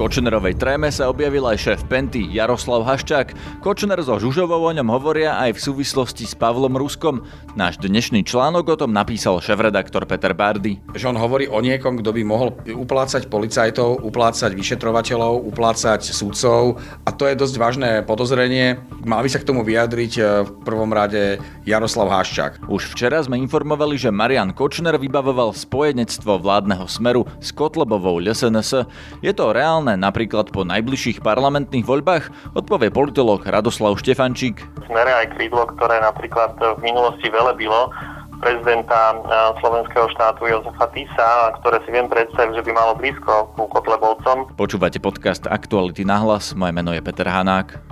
Kočnerovej tréme sa objavil aj šéf Penty Jaroslav Haščák. Kočner so Žužovou o ňom hovoria aj v súvislosti s Pavlom Ruskom. Náš dnešný článok o tom napísal šéf-redaktor Peter Bardy. Že on hovorí o niekom, kto by mohol uplácať policajtov, uplácať vyšetrovateľov, uplácať sudcov a to je dosť vážne podozrenie. Mal by sa k tomu vyjadriť e, v prvom rade Jaroslav Haščák. Už včera sme informovali, že Marian Kočner vybavoval spojenectvo vládneho smeru s Kotlebovou LSNS. Je to reálne reálne napríklad po najbližších parlamentných voľbách, odpovie politolog Radoslav Štefančík. Smere aj krídlo, ktoré napríklad v minulosti velebilo prezidenta slovenského štátu Jozefa Tisa, ktoré si viem predstaviť, že by malo blízko ku Kotlebovcom. Počúvate podcast Aktuality na hlas, moje meno je Peter Hanák.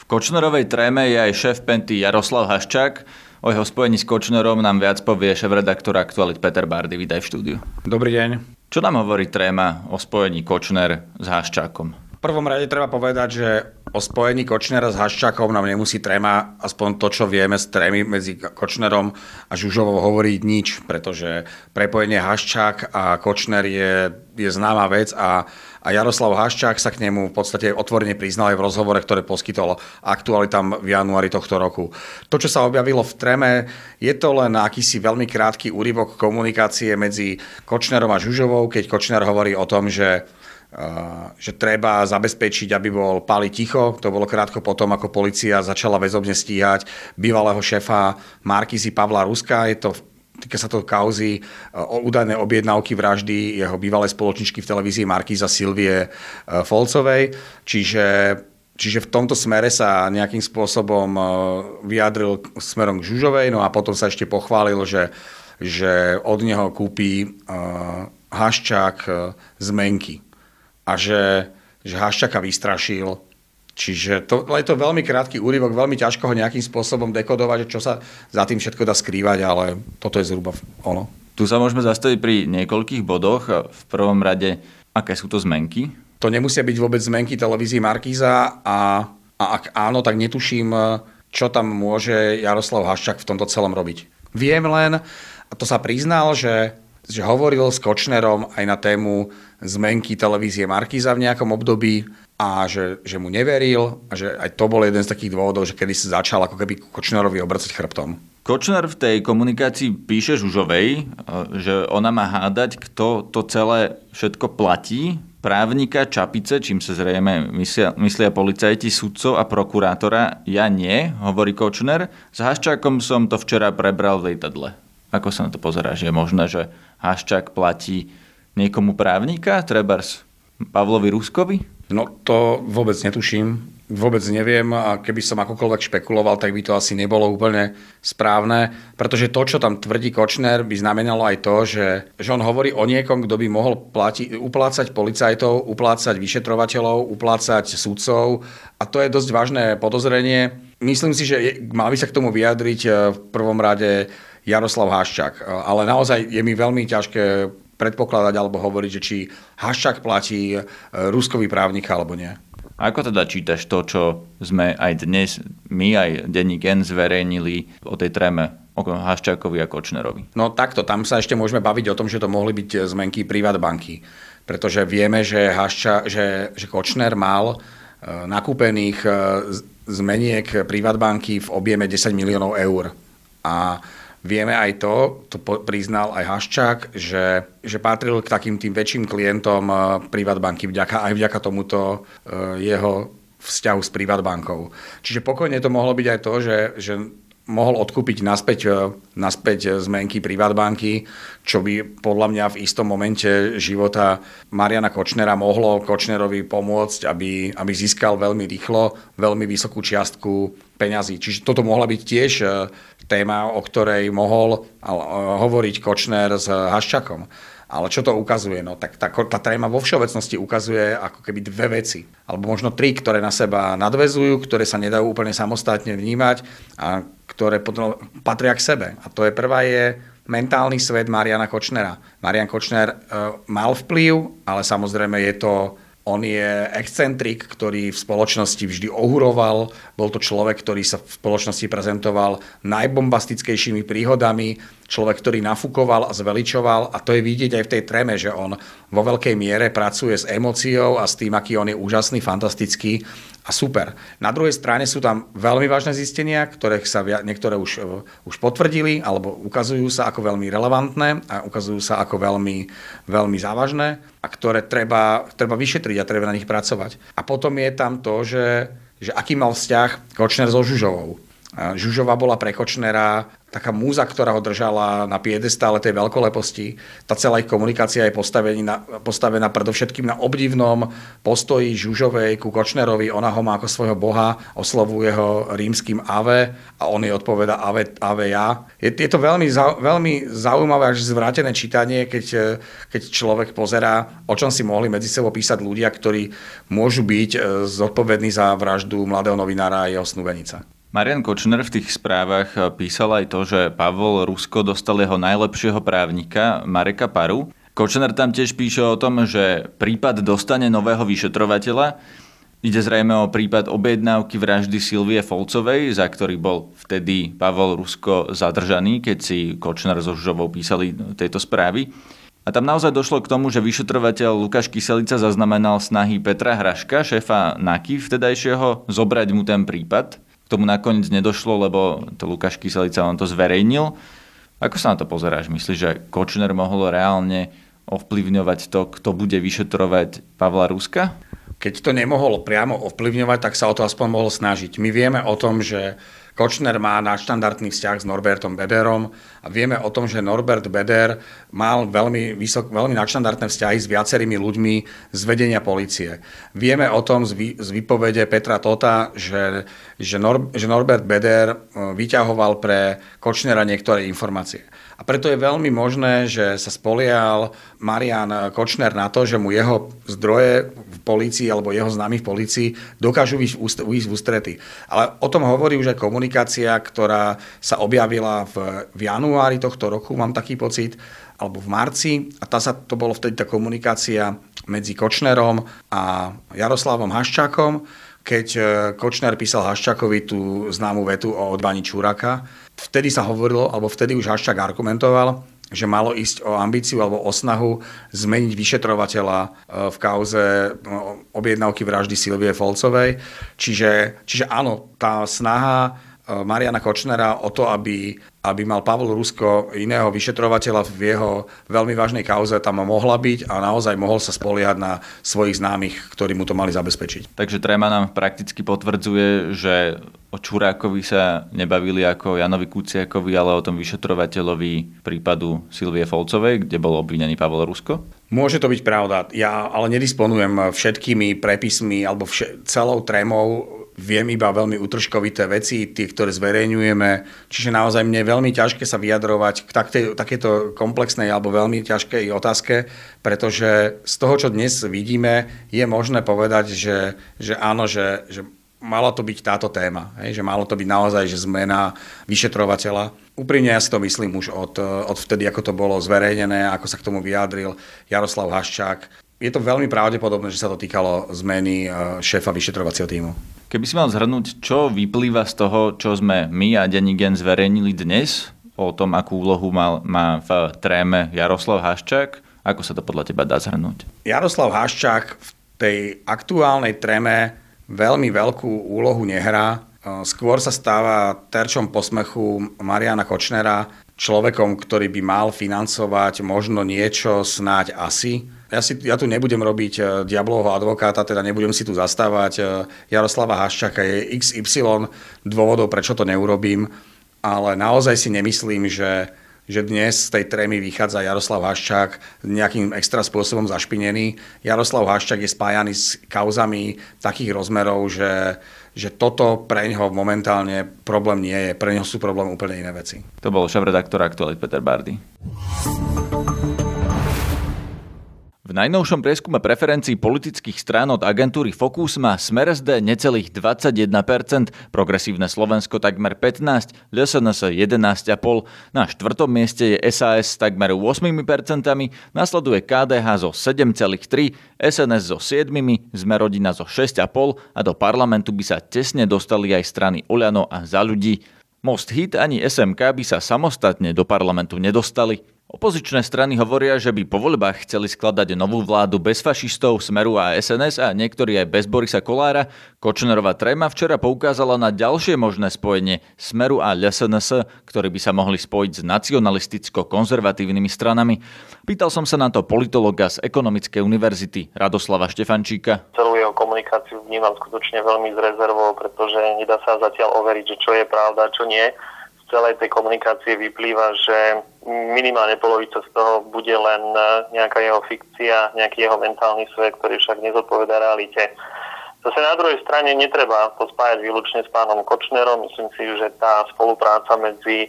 V Kočnerovej tréme je aj šéf Penty Jaroslav Haščák. O jeho spojení s Kočnerom nám viac povie šéf-redaktor Aktualit Peter Bardy. Vítaj v štúdiu. Dobrý deň. Čo nám hovorí tréma o spojení Kočner s Haščákom? Prvom rade treba povedať, že o spojení Kočnera s Haščákom nám nemusí tréma, aspoň to, čo vieme z trémy medzi Kočnerom a Žužovou hovoriť nič, pretože prepojenie Haščák a Kočner je, je známa vec a a Jaroslav Haščák sa k nemu v podstate otvorene priznal aj v rozhovore, ktoré poskytol aktualitám v januári tohto roku. To, čo sa objavilo v Treme, je to len akýsi veľmi krátky úryvok komunikácie medzi Kočnerom a Žužovou, keď Kočner hovorí o tom, že že treba zabezpečiť, aby bol Pali ticho. To bolo krátko potom, ako policia začala väzobne stíhať bývalého šéfa Markizy Pavla Ruska. Je to Týka sa to kauzy e, o údajné objednávky vraždy jeho bývalej spoločničky v televízii Markíza Silvie e, Folcovej. Čiže Čiže v tomto smere sa nejakým spôsobom vyjadril smerom k Žužovej, no a potom sa ešte pochválil, že, že od neho kúpi Haščák zmenky a že, že Haščáka vystrašil Čiže to, je to veľmi krátky úryvok, veľmi ťažko ho nejakým spôsobom dekodovať, čo sa za tým všetko dá skrývať, ale toto je zhruba ono. Tu sa môžeme zastaviť pri niekoľkých bodoch. V prvom rade, aké sú to zmenky? To nemusia byť vôbec zmenky televízii Markíza a, a ak áno, tak netuším, čo tam môže Jaroslav Haščák v tomto celom robiť. Viem len, a to sa priznal, že, že hovoril s Kočnerom aj na tému zmenky televízie Markíza v nejakom období, a že, že mu neveril a že aj to bol jeden z takých dôvodov, že kedy sa začal ako keby Kočnerovi obracať chrbtom. Kočner v tej komunikácii píše Žužovej, e, že ona má hádať, kto to celé všetko platí, právnika Čapice, čím sa zrejme myslia, myslia policajti, sudcov a prokurátora. Ja nie, hovorí Kočner. S Haščákom som to včera prebral v lietadle. Ako sa na to pozerá, že je možné, že Haščák platí niekomu právnika, trebárs Pavlovi Ruskovi? No to vôbec netuším, vôbec neviem a keby som akokoľvek špekuloval, tak by to asi nebolo úplne správne, pretože to, čo tam tvrdí Kočner, by znamenalo aj to, že, že on hovorí o niekom, kto by mohol plati, uplácať policajtov, uplácať vyšetrovateľov, uplácať sudcov a to je dosť vážne podozrenie. Myslím si, že je, mal by sa k tomu vyjadriť e, v prvom rade Jaroslav Haščák, ale naozaj je mi veľmi ťažké predpokladať alebo hovoriť, že či Haščák platí e, ruskový právnik alebo nie. Ako teda čítaš to, čo sme aj dnes, my aj denní Gen zverejnili o tej tréme o Haščákovi a Kočnerovi? No takto, tam sa ešte môžeme baviť o tom, že to mohli byť zmenky privát banky. Pretože vieme, že, Hašča, že, že Kočner mal e, nakúpených e, zmeniek privát banky v objeme 10 miliónov eur. A Vieme aj to, to priznal aj Haščák, že, že patril k takým tým väčším klientom eh, Privatbanky vďaka, aj vďaka tomuto eh, jeho vzťahu s Privatbankou. Čiže pokojne to mohlo byť aj to, že, že mohol odkúpiť naspäť, e, naspäť zmenky Privatbanky, čo by podľa mňa v istom momente života Mariana Kočnera mohlo Kočnerovi pomôcť, aby, aby získal veľmi rýchlo veľmi vysokú čiastku peňazí. Čiže toto mohla byť tiež e, téma, o ktorej mohol e, hovoriť Kočner s Haščakom. Ale čo to ukazuje? No, tak tá, tá tréma vo všeobecnosti ukazuje ako keby dve veci, alebo možno tri, ktoré na seba nadvezujú, ktoré sa nedajú úplne samostatne vnímať a ktoré potom patria k sebe. A to je prvá je mentálny svet Mariana Kočnera. Marian Kočner e, mal vplyv, ale samozrejme je to On je excentrik, ktorý v spoločnosti vždy ohuroval. Bol to človek, ktorý sa v spoločnosti prezentoval najbombastickejšími príhodami. Človek, ktorý nafúkoval a zveličoval. A to je vidieť aj v tej treme, že on vo veľkej miere pracuje s emóciou a s tým, aký on je úžasný, fantastický a super. Na druhej strane sú tam veľmi vážne zistenia, ktoré sa niektoré už, e, už potvrdili alebo ukazujú sa ako veľmi relevantné a ukazujú sa ako veľmi, veľmi závažné a ktoré treba, treba vyšetriť a treba na nich pracovať. A potom je tam to, že, že aký mal vzťah Kočner so Žužovou. Žužova bola pre Kočnera taká múza, ktorá ho držala na piedestále tej veľkoleposti. Tá celá ich komunikácia je postavená, postavená predovšetkým na obdivnom postoji Žužovej ku Kočnerovi. Ona ho má ako svojho boha, oslovuje ho rímským Ave a on jej odpoveda Ave, ave ja. Je, je to veľmi, veľmi zaujímavé až zvrátené čítanie, keď, keď človek pozerá, o čom si mohli medzi sebou písať ľudia, ktorí môžu byť e, zodpovední za vraždu mladého novinára a jeho snúbenica. Marian Kočner v tých správach písal aj to, že Pavol Rusko dostal jeho najlepšieho právnika Mareka Paru. Kočner tam tiež píše o tom, že prípad dostane nového vyšetrovateľa. Ide zrejme o prípad objednávky vraždy Silvie Folcovej, za ktorý bol vtedy Pavol Rusko zadržaný, keď si Kočner so Žovou písali tejto správy. A tam naozaj došlo k tomu, že vyšetrovateľ Lukáš Kyselica zaznamenal snahy Petra Hraška, šéfa NAKY vtedajšieho, zobrať mu ten prípad k tomu nakoniec nedošlo, lebo to Lukáš Kyselica on to zverejnil. Ako sa na to pozeráš? Myslíš, že Kočner mohol reálne ovplyvňovať to, kto bude vyšetrovať Pavla Ruska? Keď to nemohol priamo ovplyvňovať, tak sa o to aspoň mohol snažiť. My vieme o tom, že Kočner má nadštandardný vzťah s Norbertom Bederom a vieme o tom, že Norbert Beder mal veľmi, vysok, veľmi nadštandardné vzťahy s viacerými ľuďmi z vedenia policie. Vieme o tom z, vý, z výpovede Petra Tota, že, že, Nor, že Norbert Beder e, vyťahoval pre Kočnera niektoré informácie. A preto je veľmi možné, že sa spolial Marian Kočner na to, že mu jeho zdroje v polícii alebo jeho známy v polícii dokážu ísť v ústrety. Ale o tom hovorí už aj komunikácia, ktorá sa objavila v, v januári tohto roku, mám taký pocit, alebo v marci. A tá sa, to bolo vtedy tá komunikácia medzi Kočnerom a Jaroslavom Haščákom, keď e, Kočner písal Haščákovi tú známu vetu o odbaní Čuraka, vtedy sa hovorilo, alebo vtedy už Haščák argumentoval, že malo ísť o ambíciu alebo o snahu zmeniť vyšetrovateľa e, v kauze no, objednávky vraždy Silvie Folcovej. Čiže, čiže áno, tá snaha e, Mariana Kočnera o to, aby aby mal Pavol Rusko iného vyšetrovateľa v jeho veľmi vážnej kauze, tam mohla byť a naozaj mohol sa spoliehať na svojich známych, ktorí mu to mali zabezpečiť. Takže Trema nám prakticky potvrdzuje, že o Čurákovi sa nebavili ako Janovi Kuciakovi, ale o tom vyšetrovateľovi prípadu Silvie Folcovej, kde bol obvinený Pavol Rusko? Môže to byť pravda. Ja ale nedisponujem všetkými prepismi alebo vše, celou trémou viem iba veľmi utržkovité veci, tie, ktoré zverejňujeme. Čiže naozaj mne je veľmi ťažké sa vyjadrovať k takej, takéto komplexnej alebo veľmi ťažkej otázke, pretože z toho, čo dnes vidíme, je možné povedať, že, že áno, že, že mala to byť táto téma, hej, že malo to byť naozaj že zmena vyšetrovateľa. Úprimne ja si to myslím už od, od vtedy, ako to bolo zverejnené, ako sa k tomu vyjadril Jaroslav Haščák. Je to veľmi pravdepodobné, že sa to týkalo zmeny eh, šéfa vyšetrovacieho týmu. Keby si mal zhrnúť, čo vyplýva z toho, čo sme my a Denní zverejnili dnes, o tom, akú úlohu mal, má v tréme Jaroslav Haščák, ako sa to podľa teba dá zhrnúť? Jaroslav Haščák v tej aktuálnej tréme veľmi veľkú úlohu nehrá. Skôr sa stáva terčom posmechu Mariana Kočnera, človekom, ktorý by mal financovať možno niečo snáď asi, ja, si, ja tu nebudem robiť uh, diablovho advokáta, teda nebudem si tu zastávať uh, Jaroslava Haščaka. Je XY dôvodov, prečo to neurobím, ale naozaj si nemyslím, že, že dnes z tej trémy vychádza Jaroslav Haščák nejakým extra spôsobom zašpinený. Jaroslav Haščák je spájaný s kauzami takých rozmerov, že, že toto pre ňoho momentálne problém nie je. Pre ňoho sú problém úplne iné veci. To bol šéf-redaktor Aktualit Peter Bardy. V najnovšom prieskume preferencií politických strán od agentúry Focus má Smer SD necelých 21%, progresívne Slovensko takmer 15%, LSNS 11,5%. Na štvrtom mieste je SAS s takmer 8%, nasleduje KDH zo 7,3%, SNS so 7%, Sme rodina zo 6,5% a do parlamentu by sa tesne dostali aj strany Oľano a Za ľudí. Most Hit ani SMK by sa samostatne do parlamentu nedostali. Opozičné strany hovoria, že by po voľbách chceli skladať novú vládu bez fašistov, Smeru a SNS a niektorí aj bez Borisa Kolára. Kočnerová tréma včera poukázala na ďalšie možné spojenie Smeru a LSNS, ktorí by sa mohli spojiť s nacionalisticko-konzervatívnymi stranami. Pýtal som sa na to politologa z Ekonomickej univerzity Radoslava Štefančíka. Celú jeho komunikáciu vnímam skutočne veľmi z rezervou, pretože nedá sa zatiaľ overiť, že čo je pravda, čo nie celej tej komunikácie vyplýva, že minimálne polovica z toho bude len e, nejaká jeho fikcia, nejaký jeho mentálny svet, ktorý však nezodpoveda realite. Zase na druhej strane netreba to spájať výlučne s pánom Kočnerom. Myslím si, že tá spolupráca medzi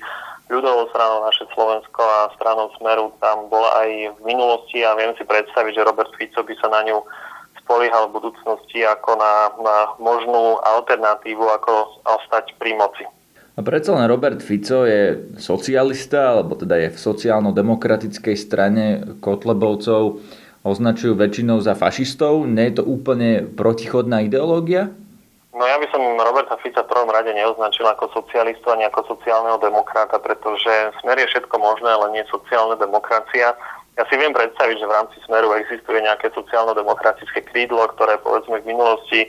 ľudovou stranou naše Slovensko a stranou Smeru tam bola aj v minulosti a viem si predstaviť, že Robert Fico by sa na ňu spoliehal v budúcnosti ako na, na možnú alternatívu, ako ostať pri moci. A predsa len Robert Fico je socialista, alebo teda je v sociálno-demokratickej strane Kotlebovcov, označujú väčšinou za fašistov. Nie je to úplne protichodná ideológia? No ja by som Roberta Fica v prvom rade neoznačil ako socialistu ani ako sociálneho demokrata, pretože smer je všetko možné, ale nie sociálna demokracia. Ja si viem predstaviť, že v rámci smeru existuje nejaké sociálno-demokratické krídlo, ktoré povedzme v minulosti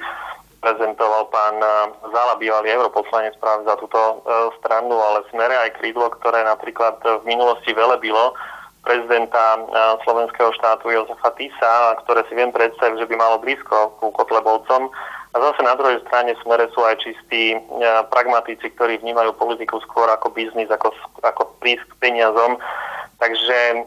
prezentoval pán eh, Zala, bývalý europoslanec práve za túto eh, stranu, ale smere aj krídlo, ktoré napríklad v minulosti velebilo prezidenta eh, slovenského štátu Jozefa Tisa, ktoré si viem predstaviť, že by malo blízko ku Kotlebovcom. A zase na druhej strane smere sú aj čistí pragmatici, ktorí vnímajú politiku skôr ako biznis, ako, ako prísť k peniazom. Takže e,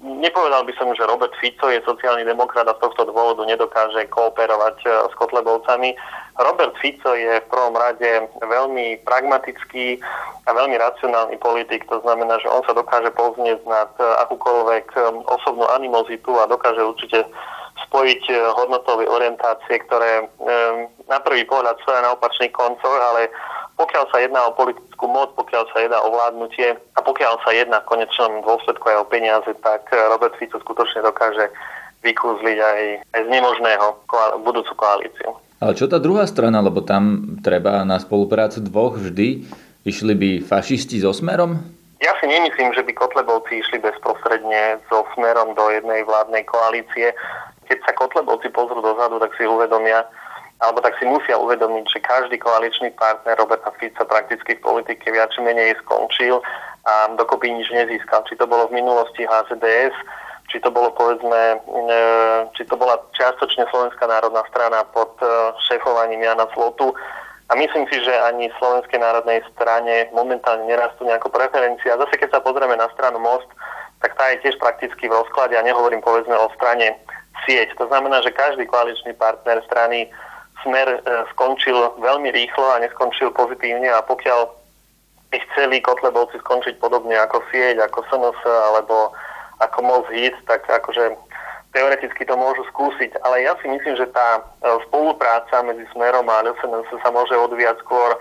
nepovedal by som, že Robert Fico je sociálny demokrat a z tohto dôvodu nedokáže kooperovať e, s Kotlebovcami. Robert Fico je v prvom rade veľmi pragmatický a veľmi racionálny politik. To znamená, že on sa dokáže povznieť nad e, akúkoľvek e, osobnú animozitu a dokáže určite spojiť hodnotové orientácie, ktoré na prvý pohľad sú na opačných koncoch, ale pokiaľ sa jedná o politickú moc, pokiaľ sa jedná o vládnutie a pokiaľ sa jedná v konečnom dôsledku aj o peniaze, tak Robert Fico skutočne dokáže vykúzliť aj, aj z nemožného koal- budúcu koalíciu. Ale čo tá druhá strana, lebo tam treba na spoluprácu dvoch vždy, išli by fašisti so smerom? Ja si nemyslím, že by Kotlebovci išli bezprostredne so smerom do jednej vládnej koalície. Keď sa Kotlebovci pozrú dozadu, tak si uvedomia, alebo tak si musia uvedomiť, že každý koaličný partner Roberta Fica prakticky v politike viac či menej skončil a dokopy nič nezískal. Či to bolo v minulosti HZDS, či to bolo povedzme, e, či to bola čiastočne Slovenská národná strana pod e, šéfovaním Jana Slotu. A myslím si, že ani Slovenskej národnej strane momentálne nerastú nejakú preferencia. Zase keď sa pozrieme na stranu Most, tak tá je tiež prakticky v rozklade a nehovorím povedzme o strane sieť. To znamená, že každý koaličný partner strany smer e, skončil veľmi rýchlo a neskončil pozitívne a pokiaľ by chceli Kotlebovci skončiť podobne ako sieť, ako SNS alebo ako Moz Hit, tak akože teoreticky to môžu skúsiť. Ale ja si myslím, že tá e, spolupráca medzi Smerom a SNS sa môže odvíjať skôr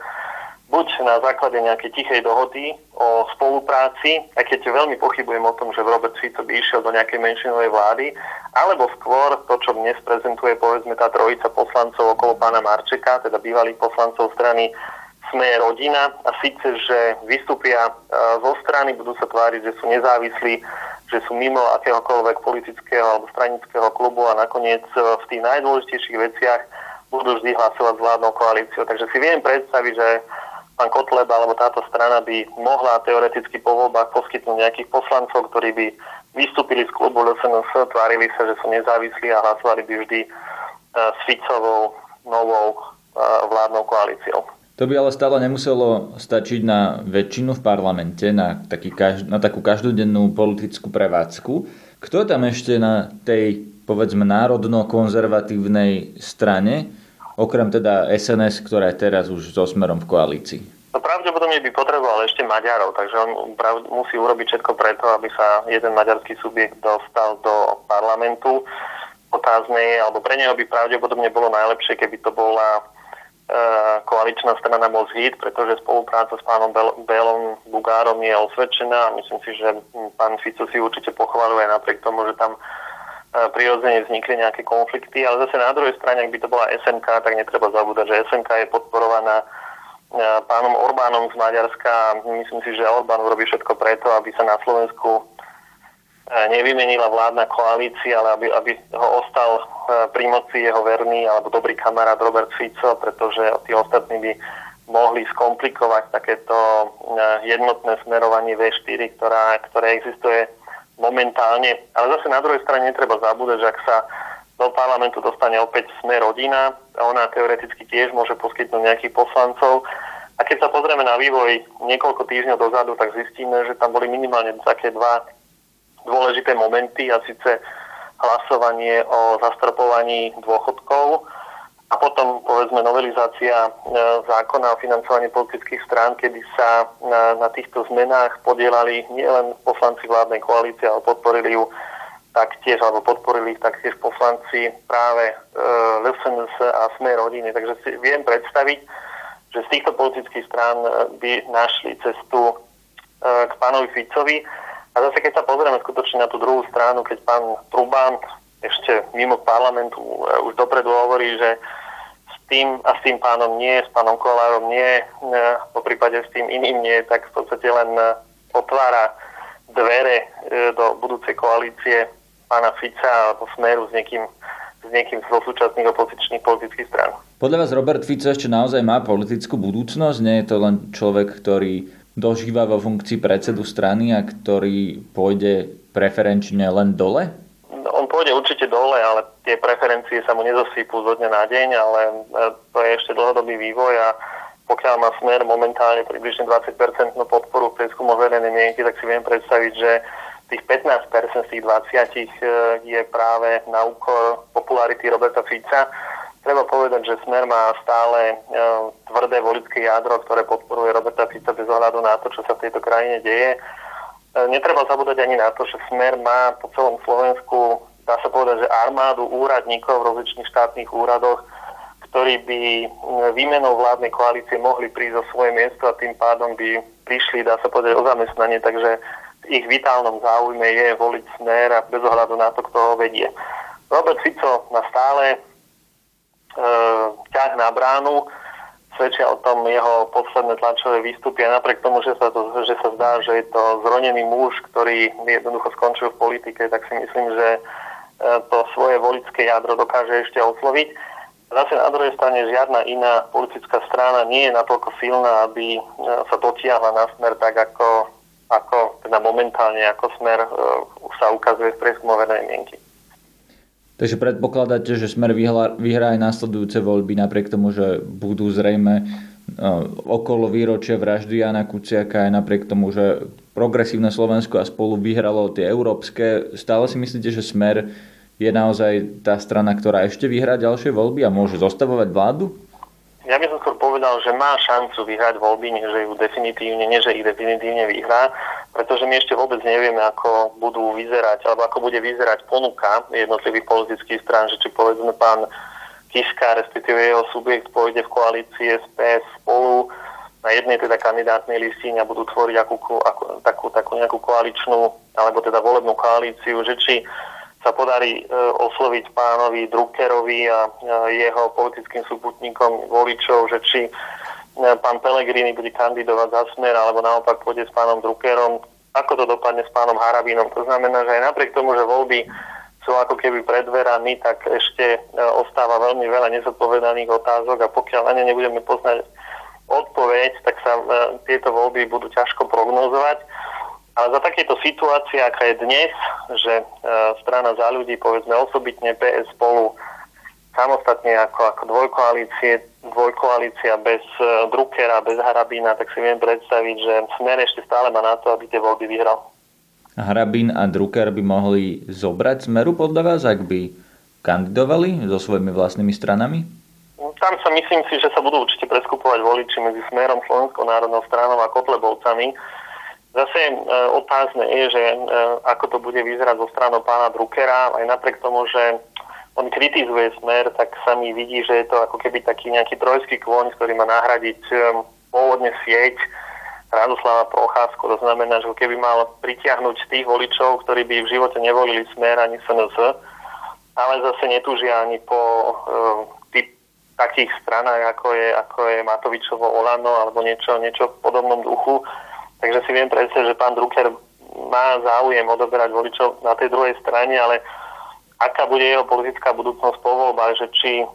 buď na základe nejakej tichej dohody o spolupráci, aj keď veľmi pochybujem o tom, že Robert Fico by išiel do nejakej menšinovej vlády, alebo skôr to, čo dnes prezentuje povedzme tá trojica poslancov okolo pána Marčeka, teda bývalých poslancov strany sme rodina a síce, že vystúpia e, zo strany, budú sa tváriť, že sú nezávislí, že sú mimo akéhokoľvek politického alebo stranického klubu a nakoniec e, v tých najdôležitejších veciach budú vždy hlasovať s vládnou koalíciou. Takže si viem predstaviť, že pán Kotleba alebo táto strana by mohla teoreticky po voľbách poskytnúť nejakých poslancov, ktorí by vystúpili z klubu LSNS, tvárili sa, že sú nezávislí a hlasovali by vždy e, s Ficovou novou e, vládnou koalíciou. To by ale stále nemuselo stačiť na väčšinu v parlamente, na, taký, na takú každodennú politickú prevádzku. Kto tam ešte na tej, povedzme, národno-konzervatívnej strane okrem teda SNS, ktorá je teraz už so smerom v koalícii? No pravdepodobne by potreboval ešte Maďarov, takže on musí urobiť všetko preto, aby sa jeden maďarský subjekt dostal do parlamentu. Otázne je, alebo pre neho by pravdepodobne bolo najlepšie, keby to bola koaličná strana Mozhit, pretože spolupráca s pánom Belom Bugárom je osvedčená a myslím si, že pán Fico si určite pochvaluje napriek tomu, že tam e, prirodzene vznikli nejaké konflikty, ale zase na druhej strane, ak by to bola SNK, tak netreba zabúdať, že SNK je podporovaná e, pánom Orbánom z Maďarska a myslím si, že Orbán urobí všetko preto, aby sa na Slovensku nevymenila vládna koalícia, ale aby, aby ho ostal e, pri moci jeho verný alebo dobrý kamarát Robert Fico, pretože tí ostatní by mohli skomplikovať takéto e, jednotné smerovanie V4, ktorá, ktoré existuje momentálne. Ale zase na druhej strane netreba zabúdať, že ak sa do parlamentu dostane opäť sme rodina, ona teoreticky tiež môže poskytnúť nejakých poslancov. A keď sa pozrieme na vývoj niekoľko týždňov dozadu, tak zistíme, že tam boli minimálne také dva dôležité momenty a síce hlasovanie o zastropovaní dôchodkov povedzme novelizácia e, zákona o financovaní politických strán, kedy sa na, na týchto zmenách podielali nielen poslanci vládnej koalície, ale podporili ju taktiež, alebo podporili ich taktiež poslanci práve e, LSNS a Sme rodiny. Takže si viem predstaviť, že z týchto politických strán e, by našli cestu e, k pánovi Ficovi. A zase keď sa pozrieme skutočne na tú druhú stranu, keď pán Trubán ešte mimo parlamentu e, už dopredu hovorí, že tým a s tým pánom nie, s pánom Kolárom nie, e, po prípade s tým iným nie, tak v podstate len e, otvára dvere do budúcej koalície pána Fica alebo Smeru s niekým s niekým zo súčasných opozičných politických strán. Podľa vás Robert Fico ešte naozaj má politickú budúcnosť? Nie je to len človek, ktorý dožíva vo funkcii predsedu strany a ktorý pôjde preferenčne len dole? On pôjde určite dole, ale tie preferencie sa mu nezosýpú zo dňa na deň, ale e, to je ešte dlhodobý vývoj a pokiaľ má smer momentálne približne 20% podporu v prieskumu verejnej mienky, tak si viem predstaviť, že tých 15% z tých 20 e, je práve na úkor popularity Roberta Fica Treba povedať, že Smer má stále e, tvrdé volické jadro, ktoré podporuje Roberta Fica bez ohľadu na to, čo sa v tejto krajine deje. Netreba zabúdať ani na to, že Smer má po celom Slovensku, dá sa povedať, že armádu úradníkov v rozličných štátnych úradoch, ktorí by výmenou vládnej koalície mohli prísť o svoje miesto a tým pádom by prišli, dá sa povedať, o zamestnanie. Takže v ich vitálnom záujme je voliť smer a bez ohľadu na to, kto ho vedie. Robert Fico má stále E, ťah na bránu, svedčia o tom jeho posledné tlačové výstupy a napriek tomu, že sa, to, že sa zdá, že je to zronený muž, ktorý jednoducho skončil v politike, tak si myslím, že to svoje volické jadro dokáže ešte osloviť. Zase na druhej strane žiadna iná politická strana nie je natoľko silná, aby e, sa dotiahla na smer tak, ako, ako teda momentálne ako smer sa ukazuje v prieskumu verejnej mienky. Takže predpokladáte, že Smer vyhrá aj následujúce voľby napriek tomu, že budú zrejme e, okolo výročia vraždy Jana Kuciaka aj napriek tomu, že progresívne Slovensko a spolu vyhralo tie európske. Stále si myslíte, že Smer je naozaj tá strana, ktorá ešte vyhrá ďalšie voľby a môže zostavovať vládu? Ja by som skôr povedal, že má šancu vyhrať voľby, nie že ju definitívne, nie že ich definitívne vyhrá, pretože my ešte vôbec nevieme, ako budú vyzerať, alebo ako bude vyzerať ponuka jednotlivých politických strán, že či povedzme pán Kiska, respektíve jeho subjekt pôjde v koalícii SPS spolu na jednej teda kandidátnej listine budú tvoriť akú, akú, takú, takú nejakú koaličnú, alebo teda volebnú koalíciu, že či sa podarí e, osloviť pánovi Druckerovi a e, jeho politickým súputníkom voličov, že či e, pán Pellegrini bude kandidovať za smer, alebo naopak pôjde s pánom Druckerom, ako to dopadne s pánom Harabinom. To znamená, že aj napriek tomu, že voľby sú ako keby pred tak ešte ostáva veľmi veľa nezodpovedaných otázok a pokiaľ na ne nebudeme poznať odpoveď, tak sa tieto voľby budú ťažko prognozovať. Ale za takéto situácie, aká je dnes, že e, strana za ľudí, povedzme osobitne PS spolu samostatne ako, ako dvojkoalície, dvojkoalícia bez uh, Druckera, bez Harabína, tak si viem predstaviť, že Smer ešte stále má na to, aby tie voľby vyhral. Harabín a Drucker by mohli zobrať Smeru podľa vás, ak by kandidovali so svojimi vlastnými stranami? Tam sa myslím si, že sa budú určite preskupovať voliči medzi Smerom Slovenskou národnou stranou a Kotlebovcami. Zase e, otázne je, že e, ako to bude vyzerať zo stranou pána Druckera, aj napriek tomu, že on kritizuje smer, tak sa mi vidí, že je to ako keby taký nejaký trojský kôň, ktorý má nahradiť e, pôvodne sieť Radoslava Procházku. To znamená, že keby mal pritiahnuť tých voličov, ktorí by v živote nevolili smer ani SNS, ale zase netúžia ani po e, takých stranách, ako je, ako je Matovičovo Olano alebo niečo, niečo v podobnom duchu. Takže si viem predstaviť, že pán Drucker má záujem odoberať voličov na tej druhej strane, ale aká bude jeho politická budúcnosť po voľbách, že či e,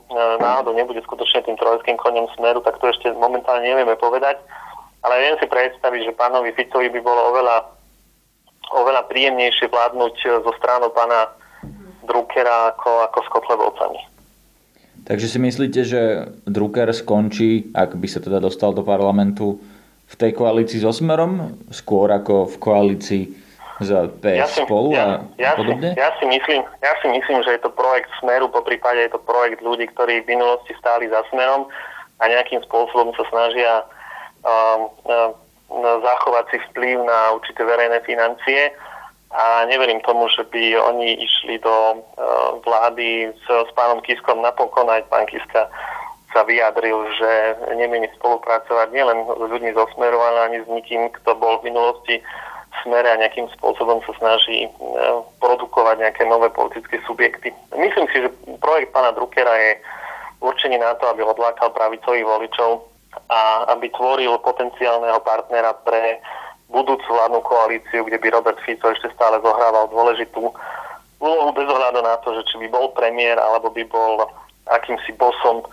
náhodou nebude skutočne tým trojským koniem smeru, tak to ešte momentálne nevieme povedať ale viem si predstaviť, že pánovi Ficovi by bolo oveľa, oveľa príjemnejšie vládnuť eh, zo stranu pána Druckera ako, ako s Kotlebovcami. Takže si myslíte, že Drucker skončí, ak by sa teda dostal do parlamentu, v tej koalícii so Smerom, skôr ako v koalícii za PS ja si, spolu a ja, podobne? Ja, ja, si myslím, ja si myslím, že je to projekt Smeru, po prípade je to projekt ľudí, ktorí v minulosti stáli za Smerom a nejakým spôsobom sa snažia zachovať si vplyv na určité verejné financie a neverím tomu, že by oni išli do vlády s, s pánom Kiskom napokon aj pán Kiska sa vyjadril, že nemieni spolupracovať nielen s ľuďmi zo Smeru, ale ani s nikým, kto bol v minulosti v smere a nejakým spôsobom sa snaží produkovať nejaké nové politické subjekty. Myslím si, že projekt pána Druckera je určený na to, aby odlákal pravicových voličov a aby tvoril potenciálneho partnera pre budúcu vládnu koalíciu, kde by Robert Fico ešte stále zohrával dôležitú úlohu bez ohľadu na to, že či by bol premiér alebo by bol akýmsi bosom,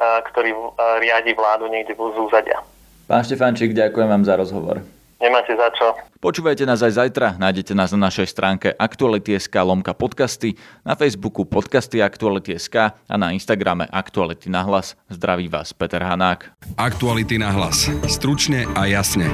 ktorý riadi vládu niekde v úzadia. Pán Štefančík, ďakujem vám za rozhovor. Nemáte za čo. Počúvajte nás aj zajtra, nájdete nás na našej stránke Aktuality.sk lomka podcasty, na Facebooku podcasty Aktuality.sk a na Instagrame Aktuality na hlas. Zdraví vás Peter Hanák. Aktuality na hlas. Stručne a jasne.